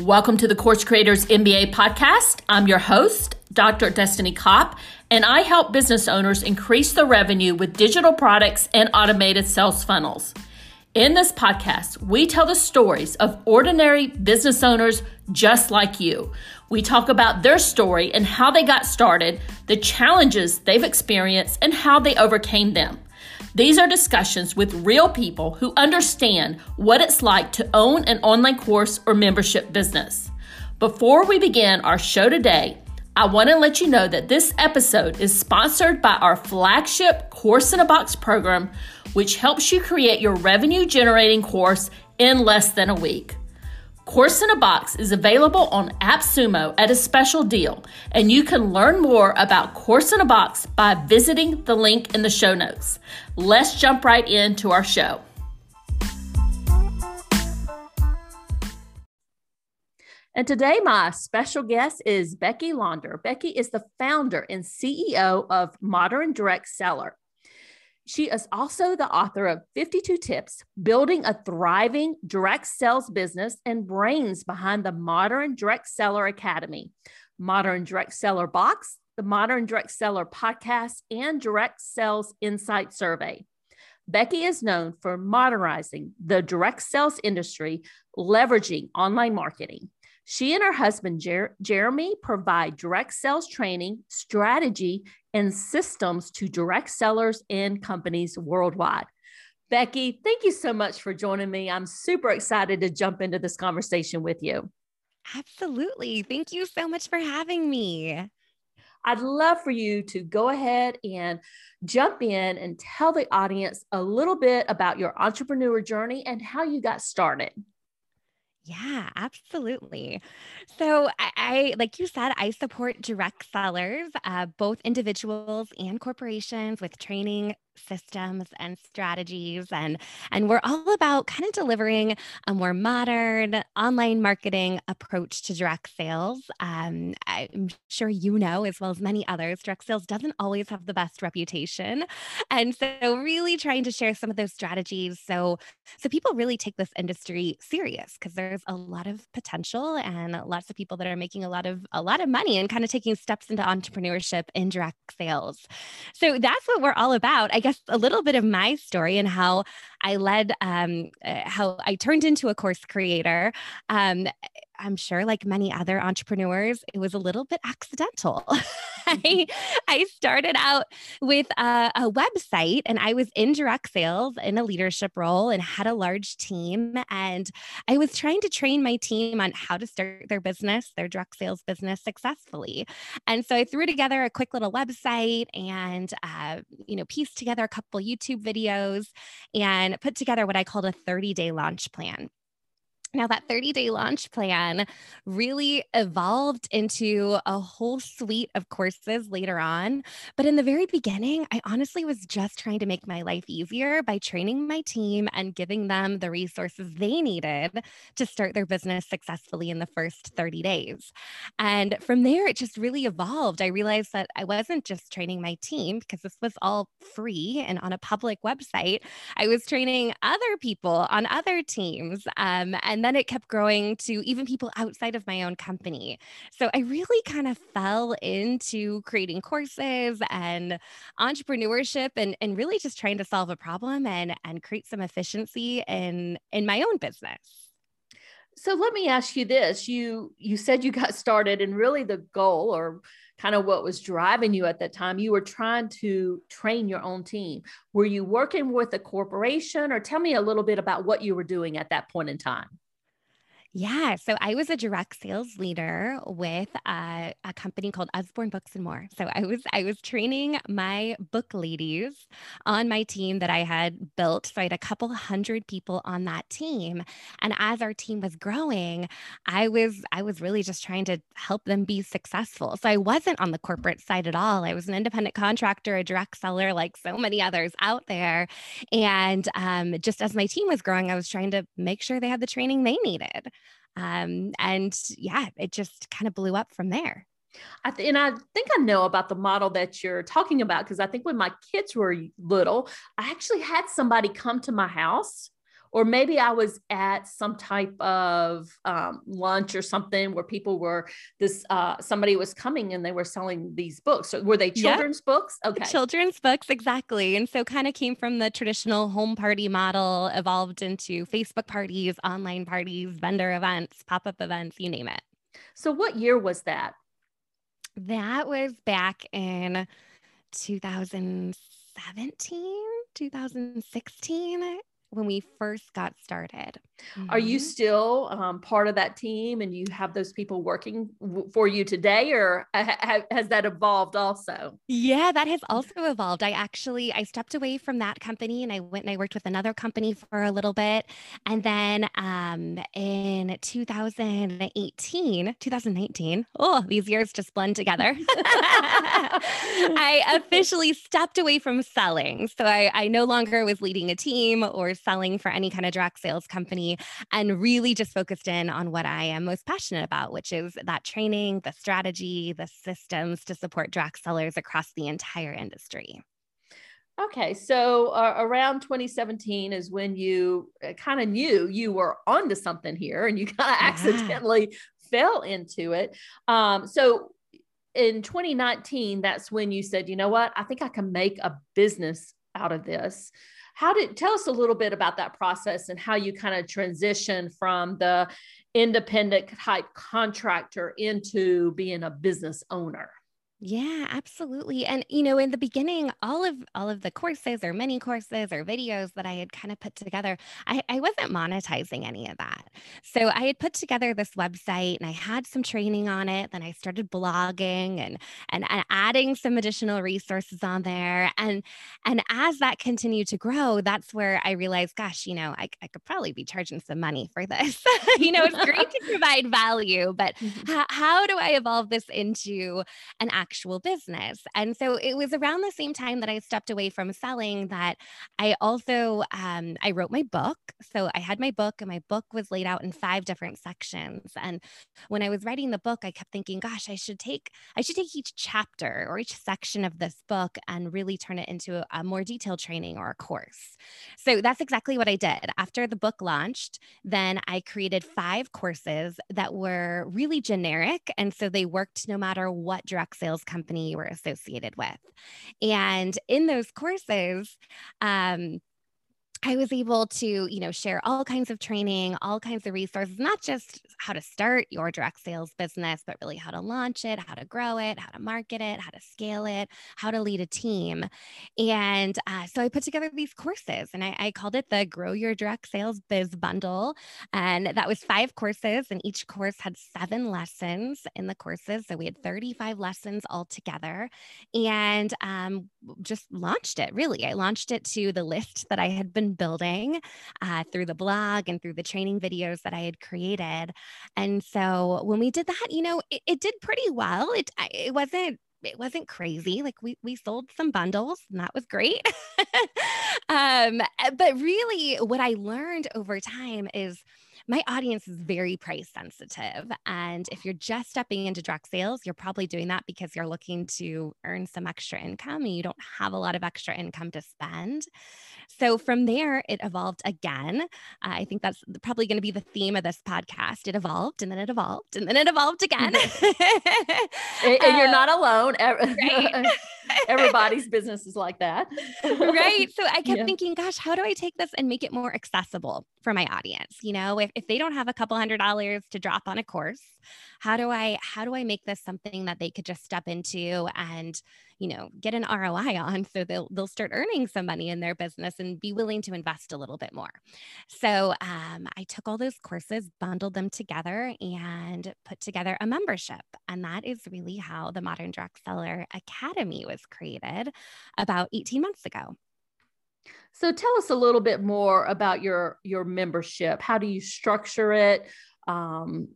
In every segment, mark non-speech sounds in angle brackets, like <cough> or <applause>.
Welcome to the Course Creators MBA podcast. I'm your host, Dr. Destini Copp, and I help business owners increase their revenue with digital products and automated sales funnels. In this podcast, we tell the stories of ordinary business owners just like you. We talk about their story and how they got started, the challenges they've experienced, and how they overcame them. These are discussions with real people who understand what it's like to own an online course or membership business. Before we begin our show today, I want to let you know that this episode is sponsored by our flagship Course in a Box program, which helps you create your revenue generating course in less than a week. Course in a Box is available on AppSumo at a special deal, and you can learn more about Course in a Box by visiting the link in the show notes. Let's jump right into our show. And today, my special guest is Becky Launder. Becky is the founder and CEO of Modern Direct Seller. She is also the author of 52 Tips Building a Thriving Direct Sales Business and brains behind the Modern Direct Seller Academy, Modern Direct Seller Box, the Modern Direct Seller Podcast, and Direct Sales Insight Survey. Becky is known for modernizing the direct sales industry, leveraging online marketing. She and her husband, Jer- Jeremy, provide direct sales training, strategy, and systems to direct sellers and companies worldwide. Becky, thank you so much for joining me. I'm super excited to jump into this conversation with you. Absolutely. Thank you so much for having me. I'd love for you to go ahead and jump in and tell the audience a little bit about your entrepreneur journey and how you got started. Yeah, absolutely. So I, I, like you said, I support direct sellers, uh, both individuals and corporations with training, systems and strategies and and we're all about kind of delivering a more modern online marketing approach to direct sales. Um, i'm sure you know as well as many others direct sales doesn't always have the best reputation. And so really trying to share some of those strategies so so people really take this industry serious because there's a lot of potential and lots of people that are making a lot of a lot of money and kind of taking steps into entrepreneurship in direct sales. So that's what we're all about i guess a little bit of my story and how I led, um, uh, how I turned into a course creator. Um, I'm sure, like many other entrepreneurs, it was a little bit accidental. <laughs> I, mm-hmm. I started out with a, a, website and I was in direct sales in a leadership role and had a large team. And I was trying to train my team on how to start their business, their direct sales business successfully. And so I threw together a quick little website and, uh, you know, pieced together a couple YouTube videos and put together what I called a 30 day launch plan. Now, that 30 day launch plan really evolved into a whole suite of courses later on. But in the very beginning, I honestly was just trying to make my life easier by training my team and giving them the resources they needed to start their business successfully in the first 30 days. And from there, it just really evolved. I realized that I wasn't just training my team because this was all free and on a public website, I was training other people on other teams. Um, and and then it kept growing to even people outside of my own company. So I really kind of fell into creating courses and entrepreneurship and, and really just trying to solve a problem and, and create some efficiency in, in my own business. So let me ask you this. You you said you got started and really the goal or kind of what was driving you at that time you were trying to train your own team. Were you working with a corporation? Or tell me a little bit about what you were doing at that point in time yeah. So I was a direct sales leader with a, a, company called Usborne Books and More. So I was I was training my book ladies on my team that I had built. So I had a couple hundred people on that team. And as our team was growing, I was I was really just trying to help them be successful. So I wasn't on the corporate side at all. I was an independent contractor, a direct seller, like so many others out there. And um, just as my team was growing, I was trying to make sure they had the training they needed. Um, and yeah, it just kind of blew up from there. I th- and I think I know about the model that you're talking about because I think when my kids were little, I actually had somebody come to my house or maybe I was at some type of um, lunch or something where people were this uh, somebody was coming and they were selling these books. So were they children's yep. books? Okay, children's books exactly. And so kind of came from the traditional home party model, evolved into Facebook parties, online parties, vendor events, pop up events, you name it. So what year was that? That was back in 2017, 2016 when we first got started. Are you mm-hmm. still um, part of that team and you have those people working w- for you today or ha- has that evolved also? Yeah, that has also evolved. I actually I stepped away from that company and I went and I worked with another company for a little bit. And then um, in 2018, 2019, oh, these years just blend together. <laughs> I <laughs> officially stepped away from selling. So I, I no longer was leading a team or selling for any kind of direct sales company and really just focused in on what I am most passionate about, which is that training, the strategy, the systems to support direct sellers across the entire industry. Okay, so uh, around 2017 is when you uh, kind of knew you were onto something here and you <laughs> kind of yeah. accidentally fell into it. Um, so in 2019, that's when you said, you know what, I think I can make a business out of this. How did tell us a little bit about that process and how you kind of transition from the independent type contractor into being a business owner yeah, absolutely. And you know, in the beginning, all of all of the courses or mini courses or videos that I had kind of put together, I, I wasn't monetizing any of that. So I had put together this website and I had some training on it. Then I started blogging and and, and adding some additional resources on there. And and as that continued to grow, that's where I realized, gosh, you know, I, I could probably be charging some money for this. <laughs> you know, it's great to <laughs> provide value, but mm-hmm. how, how do I evolve this into an act actual business. And so it was around the same time that I stepped away from selling that I also um, I wrote my book. So I had my book, and my book was laid out in five different sections. And when I was writing the book, I kept thinking, gosh, I should take I should take each chapter or each section of this book and really turn it into a more detailed training or a course. So that's exactly what I did. After the book launched, then I created five courses that were really generic. And so they worked no matter what direct sales sales company you were associated with. And in those courses, um, I was able to, you know, share all kinds of training, all kinds of resources, not just how to start your direct sales business, but really how to launch it, how to grow it, how to market it, how to scale it, how to lead a team. And uh, so I put together these courses and I, I called it the Grow Your Direct Sales Biz Bundle. And that was five courses, and each course had seven lessons in the courses. So we had 35 lessons all together and um, just launched it really. I launched it to the list that I had been building uh, through the blog and through the training videos that I had created. And so when we did that, you know, it, it did pretty well. It it wasn't it wasn't crazy. Like we we sold some bundles and that was great. <laughs> um, but really what I learned over time is my audience is very price sensitive. And if you're just stepping into direct sales, you're probably doing that because you're looking to earn some extra income and you don't have a lot of extra income to spend. So from there, it evolved again. Uh, I think that's probably going to be the theme of this podcast. It evolved and then it evolved and then it evolved again. <laughs> And, and, you're <laughs> not uh, alone. Right? <laughs> Everybody's business is like that. right. So I <laughs> kept yeah. thinking, gosh, how do I take this and make it more accessible for my audience? You know, if, if they don't have a couple hundred dollars to drop on a course, how do I how do I make this something that they could just step into and you know get an ROI on so they'll they'll start earning some money in their business and be willing to invest a little bit more. So um, I took all those courses, bundled them together, and put together a membership, and that is really how the Modern Direct Seller Academy was created about 18 months ago. So tell us a little bit more about your your membership. How do you structure it? um,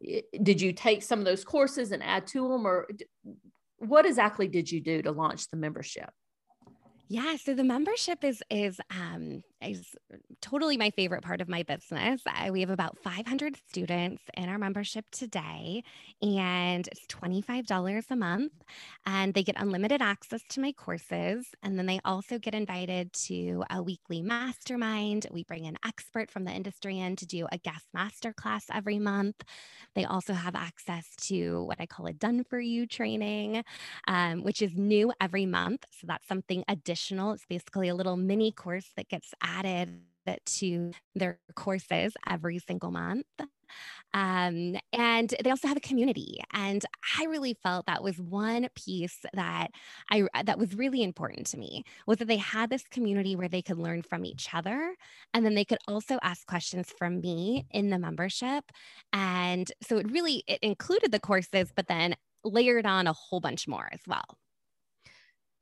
did you take some of those courses and add to them or what exactly did you do to launch the membership? Yeah, so the membership is is um, is totally my favorite part of my business. I, we have about 500 students in our membership today, and it's $25 a month. And they get unlimited access to my courses. And then they also get invited to a weekly mastermind. We bring an expert from the industry in to do a guest master class every month. They also have access to what I call a done for you training, um, which is new every month. So that's something additional. It's basically a little mini course that gets added to their courses every single month. Um, and they also have a community. And I really felt that was one piece that I that was really important to me was that they had this community where they could learn from each other. And then they could also ask questions from me in the membership. And so it really it included the courses, but then layered on a whole bunch more as well.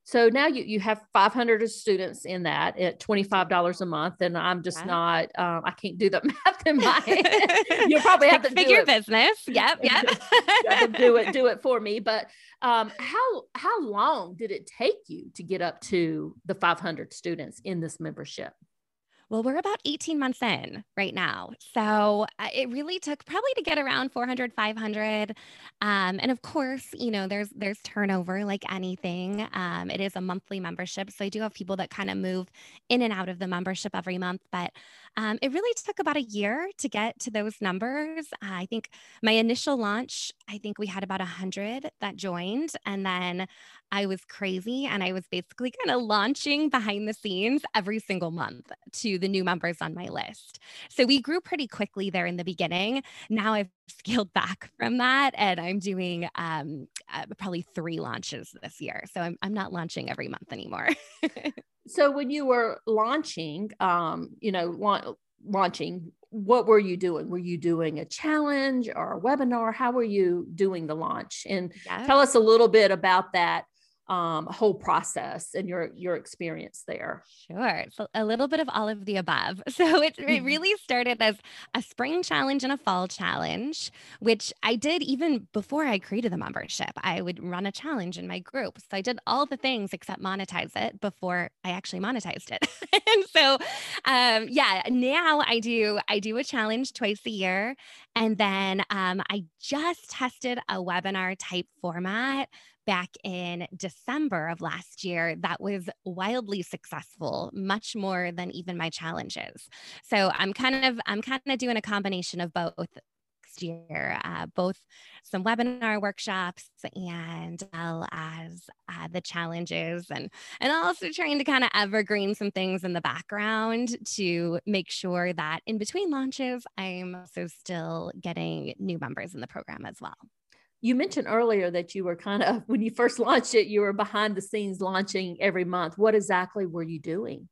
So now you, you have 500 students in that at $25 a month. And I'm just yeah. not, um, I can't do the <laughs> math in my <laughs> head. You'll probably have to figure business. Yep. <laughs> Yep. do it, do it for me. But um, how, how long did it take you to get up to the 500 students in this membership? Well, we're about 18 months in right now. So uh, it really took probably to get around 400, 500. Um, and of course, you know, there's there's turnover like anything. Um, it is a monthly membership. So I do have people that kind of move in and out of the membership every month. But um, it really took about a year to get to those numbers. Uh, I think my initial launch, I think we had about 100 that joined. And then I was crazy and I was basically kind of launching behind the scenes every single month to the new members on my list. So we grew pretty quickly there in the beginning. Now I've <laughs> scaled back from that and I'm doing um, uh, probably three launches this year. So I'm, I'm not launching every month anymore. <laughs> so when you were launching, um, you know, la- launching, what were you doing? Were you doing a challenge or a webinar? How were you doing the launch? And yes. tell us a little bit about that um, whole process and your your experience there? Sure, so a little bit of all of the above. <laughs> So it, it mm-hmm. really started as a spring challenge and a fall challenge, which I did even before I created the membership. I would run a challenge in my group, so I did all the things except monetize it before I actually monetized it. <laughs> and so, um, yeah, now I do I do a challenge twice a year, and then um, I just tested a webinar type format back in December of last year that was wildly successful, much more than even my challenges. So I'm kind of I'm kind of doing a combination of both next year, uh, both some webinar workshops and well as uh, the challenges and and also trying to kind of evergreen some things in the background to make sure that in between launches, I'm also still getting new members in the program as well you mentioned earlier that you were kind of <laughs> when you first launched it you were behind the scenes launching every month what exactly were you doing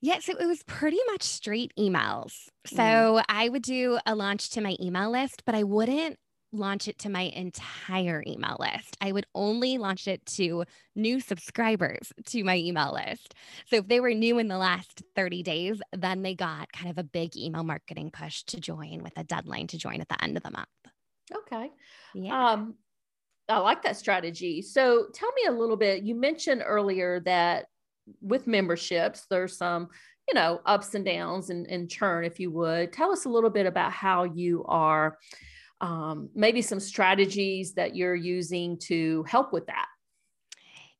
Yes, yeah, so it was pretty much straight emails. So mm. I would do a launch to my email list, but I wouldn't launch it to my entire email list. I would only launch it to new subscribers to my email list. So if they were new in the last 30 days, then they got kind of a big email marketing push to join with a deadline to join at the end of the month. Okay. Yeah. Um, I like that strategy. So tell me a little bit. You mentioned earlier that with memberships, there's some, you know, ups and downs and, and churn, if you would. Tell us a little bit about how you are, um, maybe some strategies that you're using to help with that.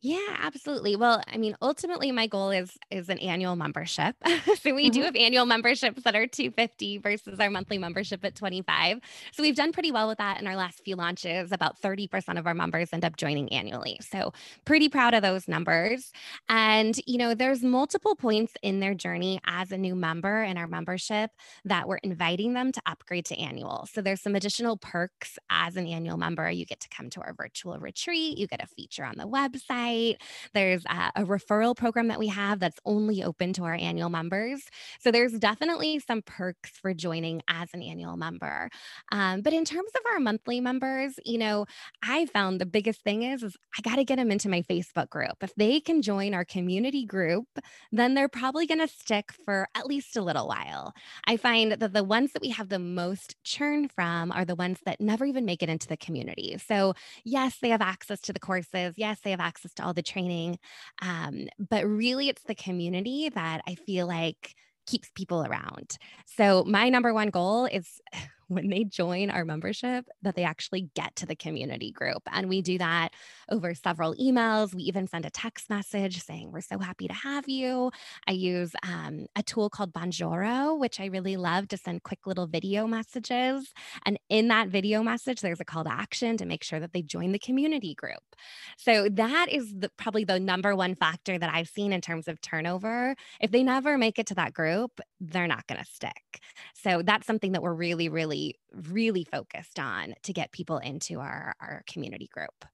Yeah, absolutely. Well, I mean, ultimately my goal is is an annual membership. <laughs> so we mm-hmm. do have annual memberships that are 250 versus our monthly membership at 25. So we've done pretty well with that in our last few launches. About 30% of our members end up joining annually. So pretty proud of those numbers. And you know, there's multiple points in their journey as a new member in our membership that we're inviting them to upgrade to annual. So there's some additional perks as an annual member. You get to come to our virtual retreat, you get a feature on the website there's a, a referral program that we have that's only open to our annual members. So there's definitely some perks for joining as an annual member. Um, but in terms of our monthly members, you know, I found the biggest thing is, is I got to get them into my Facebook group. If they can join our community group, then they're probably going to stick for at least a little while. I find that the ones that we have the most churn from are the ones that never even make it into the community. So, yes, they have access to the courses. Yes, they have access to all the training. Um, but really, it's the community that I feel like keeps people around. So, my number one goal is when they join our membership that they actually get to the community group. And we do that over several emails. We even send a text message saying, We're so happy to have you. I use um, a tool called Bonjoro, which I really love to send quick little video messages. And in that video message, there's a call to action to make sure that they join the community group. So that is the, probably the number one factor that I've seen in terms of turnover. If they never make it to that group, they're not going to stick. So that's something that we're really, really, really focused on to get people into our, our community group.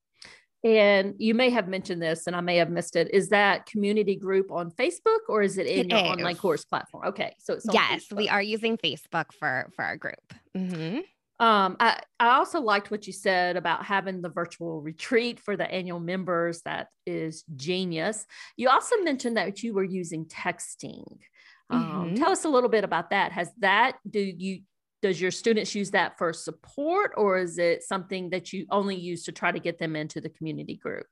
And you may have mentioned this and I may have missed it. Is that community group on Facebook or is it in it your is. online course platform? Okay. So it's yes, Facebook. we are using Facebook for, for our group. Mm-hmm. Um, I, I also liked what you said about having the virtual retreat for the annual members. That is genius. You also mentioned that you were using texting. Um, mm-hmm. Tell us a little bit about that. Has that do you does your students use that for support, or is it something that you only use to try to get them into the community group?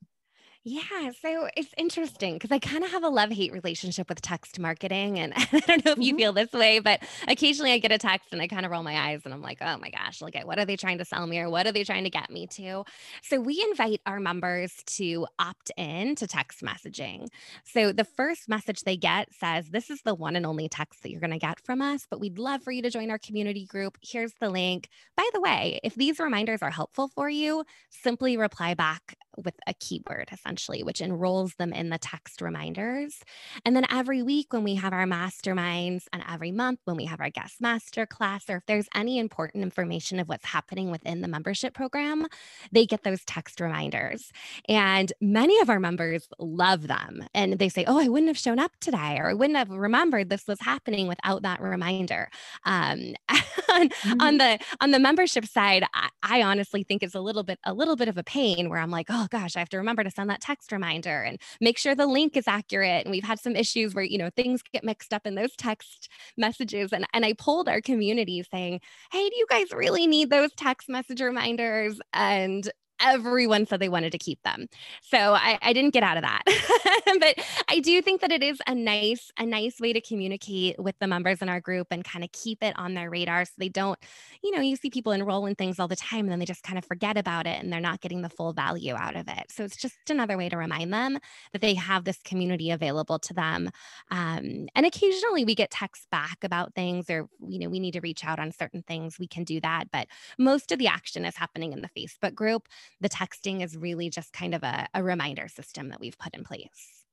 Yeah, so it's interesting because I kind of have a love hate relationship with text marketing. And <laughs> I don't know if you mm-hmm. feel this way, but occasionally I get a text and I kind of roll my eyes and I'm like, oh my gosh, like, what are they trying to sell me or what are they trying to get me to? So we invite our members to opt in to text messaging. So the first message they get says, this is the one and only text that you're going to get from us, but we'd love for you to join our community group. Here's the link. By the way, if these reminders are helpful for you, simply reply back with a keyword essentially, which enrolls them in the text reminders. And then every week when we have our masterminds and every month when we have our guest master class, or if there's any important information of what's happening within the membership program, they get those text reminders. And many of our members love them. And they say, Oh, I wouldn't have shown up today, or I wouldn't have remembered this was happening without that reminder. Um, <laughs> on, mm-hmm. on the on the membership side, I, I honestly think it's a little bit a little bit of a pain where I'm like, oh gosh, I have to remember to send that text reminder and make sure the link is accurate. And we've had some issues where, you know, things get mixed up in those text messages. And, and I pulled our community saying, hey, do you guys really need those text message reminders? And everyone said they wanted to keep them. So I, I didn't get out of that. <laughs> but I do think that it is a nice, a nice way to communicate with the members in our group and kind of keep it on their radar so they don't, you know, you see people enroll in things all the time and then they just kind of forget about it and they're not getting the full value out of it. So it's just another way to remind them that they have this community available to them. Um, and occasionally we get texts back about things or, you know, we need to reach out on certain things. We can do that. But most of the action is happening in the Facebook group the texting is really just kind of a, a reminder system that we've put in place.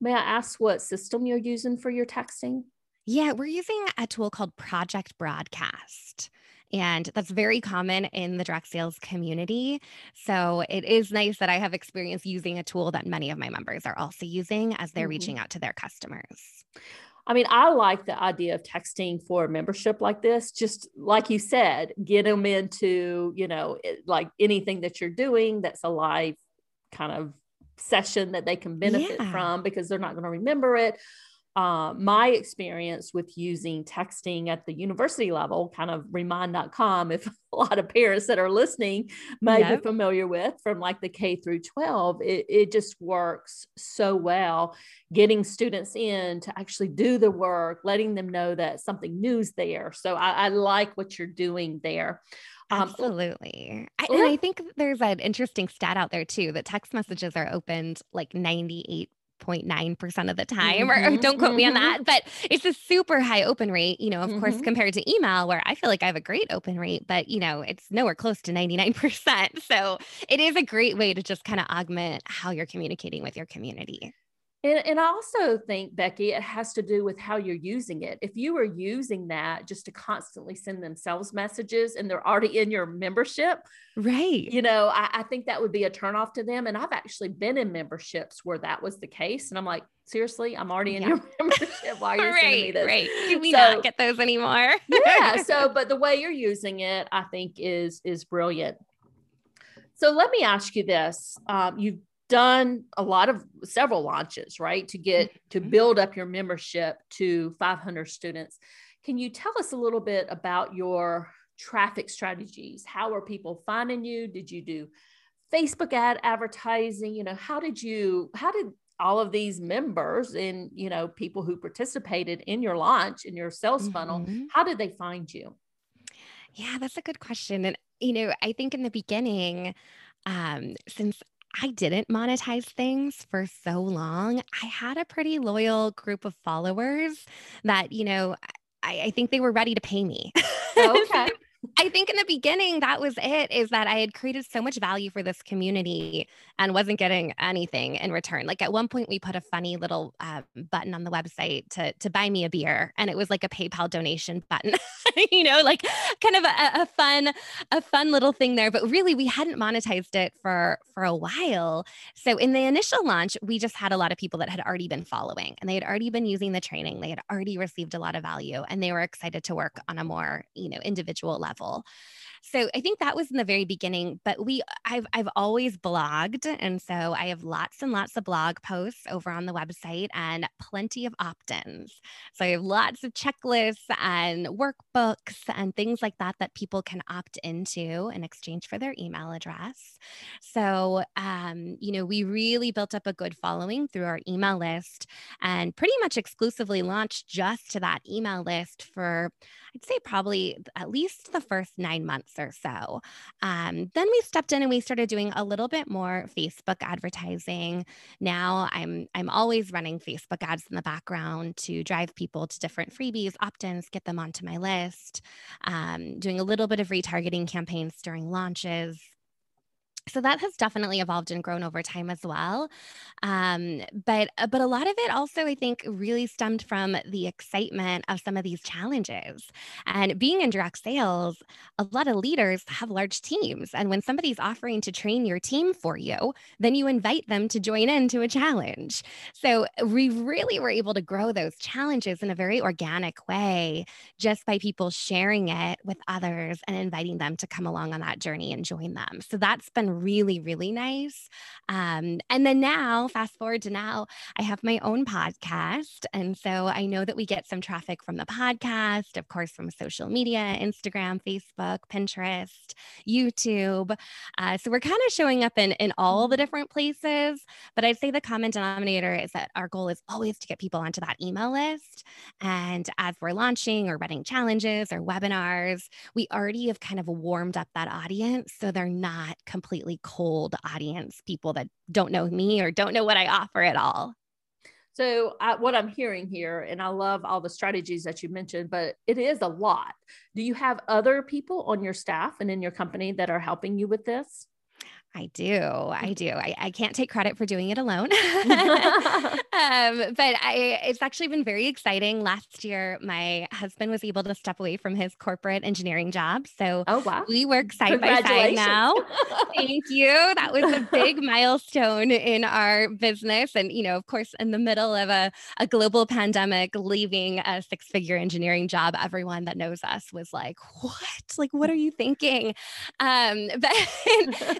May I ask what system you're using for your texting? Yeah, we're using a tool called Project Broadcast. And that's very common in the direct sales community. So it is nice that I have experience using a tool that many of my members are also using as they're mm-hmm. reaching out to their customers. I mean, I like the idea of texting for a membership like this. Just like you said, get them into, you know, eh, like anything that you're doing that's a live kind of session that they can benefit yeah. from because they're not going to remember it uh, my experience with using texting at the university level, kind of remind.com, if <laughs> a lot of parents that are listening may be familiar with from like the K through 12, it, it just works so well getting students in to actually do the work, letting them know that something new's there. So I, I like what you're doing there. Um, Absolutely. I, and I think there's an interesting stat out there too that text messages are opened like 98 0.9% of the time, mm-hmm, or, don't quote mm-hmm. me on mm-hmm. that, but it's a super high open rate, you know, of mm-hmm. course, compared to email, where I feel like I have a great open rate, but, you know, it's nowhere close to 99%. <laughs> So it is a great way to just kind of augment how you're communicating with your community. And, and I also think, Becky, it has to do with how you're using it. If you are using that just to constantly send themselves messages and they're already in your membership, right? You know, I, I think that would be a turnoff to them. And I've actually been in memberships where that was the case. And I'm like, seriously, I'm already in yeah. your <laughs> membership. Why are you right, sending me this? Right. Can we so, not get those anymore? <laughs> yeah. So, but the way you're using it, I think is is brilliant. So let me ask you this. Um, you've done a lot of several launches, right? To get mm-hmm. to build up your membership to 500 students. Can you tell us a little bit about your traffic strategies? How are people finding you? Did you do Facebook ad advertising, you know, how did you, how did all of these members and, you know, people who participated in your launch, in your sales mm-hmm. funnel, how did they find you? Yeah, that's a good question. And, you know, I think in the beginning, um, since I didn't monetize things for so long, I had a pretty loyal group of followers that, you know, I, I think they were ready to pay me. <laughs> Okay. I think in the beginning, that was it is that I had created so much value for this community and wasn't getting anything in return. Like at one point, we put a funny little uh, button on the website to, to buy me a beer, and it was like a PayPal donation button, <laughs> you know, like kind of a, a fun, a fun little thing there. But really, we hadn't monetized it for, for a while. So in the initial launch, we just had a lot of people that had already been following and they had already been using the training. They had already received a lot of value and they were excited to work on a more, you know, individual level level. So I think that was in the very beginning, but we I've I've always blogged and so I have lots and lots of blog posts over on the website and plenty of opt-ins. So I have lots of checklists and workbooks and things like that that people can opt into in exchange for their email address. So um, you know, we really built up a good following through our email list and pretty much exclusively launched just to that email list for I'd say probably at least the first nine months or so. Um, then we stepped in and we started doing a little bit more Facebook advertising. Now I'm I'm always running Facebook ads in the background to drive people to different freebies, opt-ins, get them onto my list. Um, doing a little bit of retargeting campaigns during launches so that has definitely evolved and grown over time as well um, but uh, but a lot of it also i think really stemmed from the excitement of some of these challenges. And being in direct sales a lot of leaders have large teams and when somebody's offering to train your team for you then you invite them to join in to a challenge. So we really were able to grow those challenges in a very organic way just by people sharing it with others and inviting them to come along on that journey and join them. So that's been really, really nice. Um, and then now, fast forward to now, I have my own podcast. And so I know that we get some traffic from the podcast, of course, from social media Instagram, Facebook, Pinterest, YouTube. Uh, so we're kind of showing up in, in all the mm-hmm. different places. But I'd say the common denominator is that our goal is always to get people onto that email list. And as we're launching or running challenges or webinars, we already have kind of warmed up that audience. So they're not completely completely cold audience, people that don't know me or don't know what I offer at all. So, I, what I'm hearing here, and I love all the strategies that you mentioned, but it is a lot. Do you have other people on your staff and in your company that are helping you with this? I do. I do. I, I can't take credit for doing it alone. <laughs> <laughs> um, but I, it's actually been very exciting. Last year, my husband was able to step away from his corporate engineering job. So oh, wow. we work side by side now. <laughs> Thank you. That was a big milestone in our business. And, you know, of course, in the middle of a, a global pandemic, leaving a six figure engineering job, everyone that knows us was like, what? Like, what are you thinking? Um, but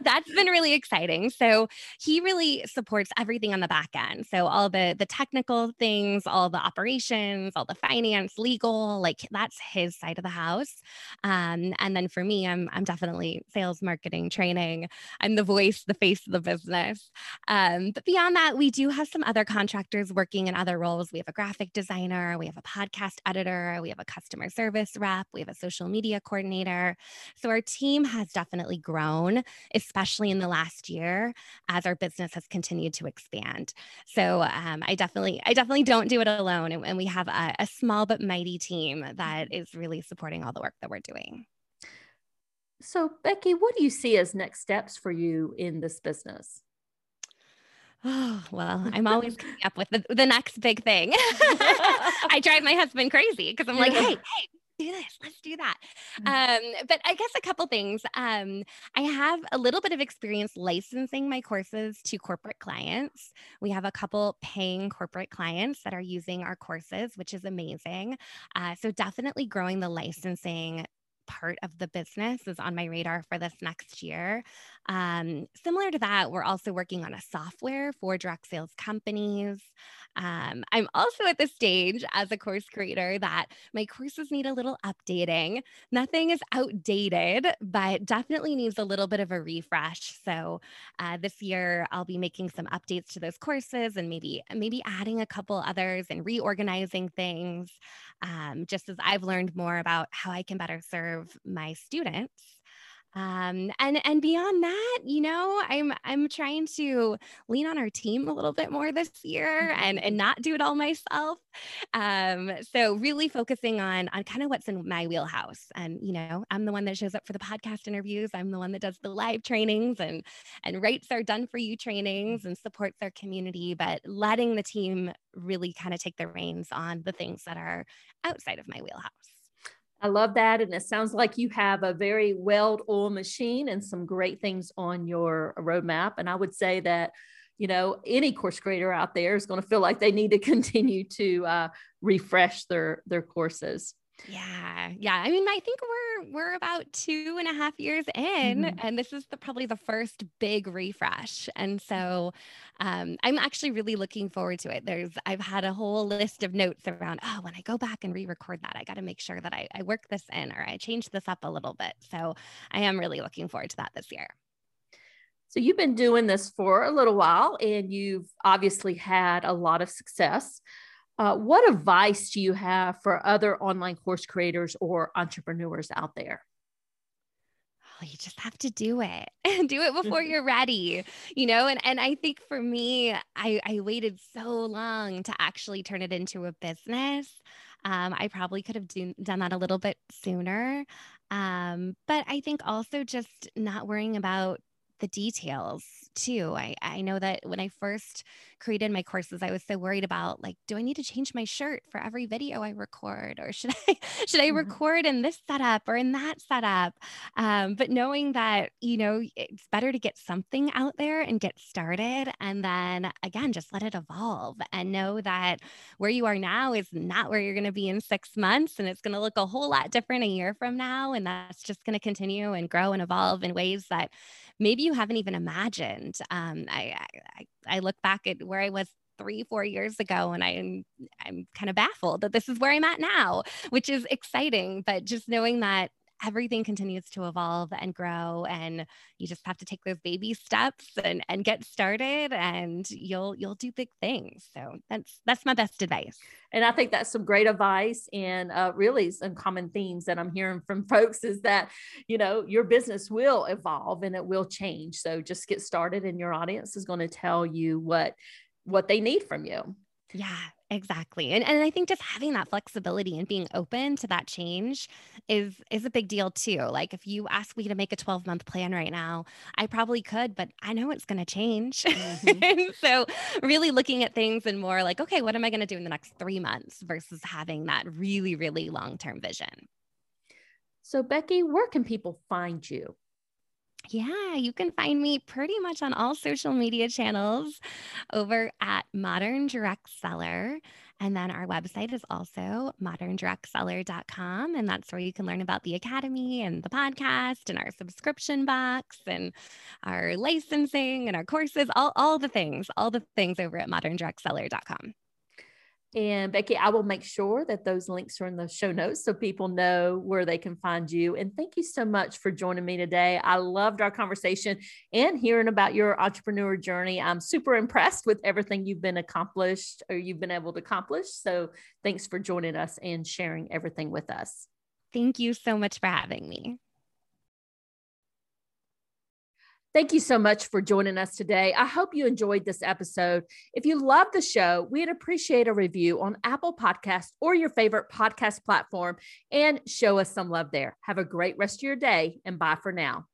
that's been been really exciting. So he really supports everything on the back end. So all the the technical things, all the operations, all the finance, legal, like that's his side of the house. Um, and then for me, I'm I'm definitely sales, marketing, training. I'm the voice, the face of the business. Um, but beyond that, we do have some other contractors working in other roles. We have a graphic designer, we have a podcast editor, we have a customer service rep, we have a social media coordinator. So our team has definitely grown, especially in in the last year as our business has continued to expand. So um, I definitely, I definitely don't do it alone. And, and we have a, a small but mighty team that is really supporting all the work that we're doing. So, Becky, what do you see as next steps for you in this business? Oh, well, <laughs> I'm always coming up with the, the next big thing. <laughs> <laughs> I drive my husband crazy because I'm like, hey, hey, do this let's do that mm-hmm. um, but i guess a couple things um, i have a little bit of experience licensing my courses to corporate clients we have a couple paying corporate clients that are using our courses which is amazing uh, so definitely growing the licensing part of the business is on my radar for this next year. Um, similar to that, we're also working on a software for direct sales companies. Um, I'm also at the stage as a course creator that my courses need a little updating. Nothing is outdated, but definitely needs a little bit of a refresh. So uh, this year, I'll be making some updates to those courses and maybe maybe adding a couple others and reorganizing things. Um, just as I've learned more about how I can better serve my students. Um, and and beyond that, you know, I'm I'm trying to lean on our team a little bit more this year and and not do it all myself. Um, so really focusing on on kind of what's in my wheelhouse. And you know, I'm the one that shows up for the podcast interviews. I'm the one that does the live trainings and and writes our done for you trainings and supports our community. But letting the team really kind of take the reins on the things that are outside of my wheelhouse. I love that. And it sounds like you have a very well oiled machine and some great things on your roadmap. And I would say that, you know, any course creator out there is going to feel like they need to <laughs> continue to uh, refresh their their courses. Yeah. Yeah. I mean, I think we're we're about two and a half years in, mm-hmm. and this is the probably the first big refresh. And so um, I'm actually really looking forward to it. There's I've had a whole list of notes around, oh, when I go back and re-record that, I got to make sure that I, I work this in or I change this up a little bit. So I am really looking forward to that this year. So you've been doing this for a little while and you've obviously had a lot of success. Uh, what advice do you have for other online course creators or entrepreneurs out there? Oh, you just have to do it. <laughs> Do it before <laughs> you're ready you know and and i think for me i i waited so long to actually turn it into a business. Um, i probably could have do, done that a little bit sooner. Um, but i think also just not worrying about the details too. I, I know that when I first created my courses, I was so worried about like, do I need to change my shirt for every video I record? Or should <laughs> I should I mm-hmm. record in this setup or in that setup? Um, but knowing that, you know, it's better to get something out there and get started. And then again, just let it evolve and know that where you are now is not where you're going to be in six months. And it's going to look a whole lot different a year from now. And that's just going to continue and grow and evolve in ways that maybe you haven't even imagined. Um, I, I, I look back at where I was three, four years ago, and I'm I'm kind of baffled that this is where I'm at now, which is exciting. But just knowing that everything continues to evolve and grow and you just have to take those baby steps and, and get started and you'll you'll do big things. So that's that's my best advice. And i think that's some great advice and uh, really some common themes that i'm hearing from <laughs> folks is that you know your business will evolve and it will change. So just get started and your audience is going to tell you what what they need from you. Yeah, exactly. And and I think just having that flexibility and being open to that change is is a big deal too. Like if you ask me to make a 12-month plan right now, I probably could, but I know it's going to change. Mm-hmm. <laughs> so really looking at things and more like, okay, what am I going to do in the next 3 months versus having that really really long-term vision. So Becky, where can people find you? Yeah, you can find me pretty much on all social media channels over at Modern Direct Seller. And then our website is also moderndirectseller.com. And that's where you can learn about the Academy and the podcast and our subscription box and our licensing and our courses, all, all the things, all the things over at moderndirectseller.com. And Becky, I will make sure that those links are in the show notes so people know where they can find you. And thank you so much for joining me today. I loved our conversation and hearing about your entrepreneur journey. I'm super impressed with everything you've been accomplished or you've been able to accomplish. So thanks for joining us and sharing everything with us. Thank you so much for having me. Thank you so much for joining us today. I hope you enjoyed this episode. If you love the show, we'd appreciate a review on Apple Podcast or your favorite podcast platform and show us some love there. Have a great rest of your day and bye for now.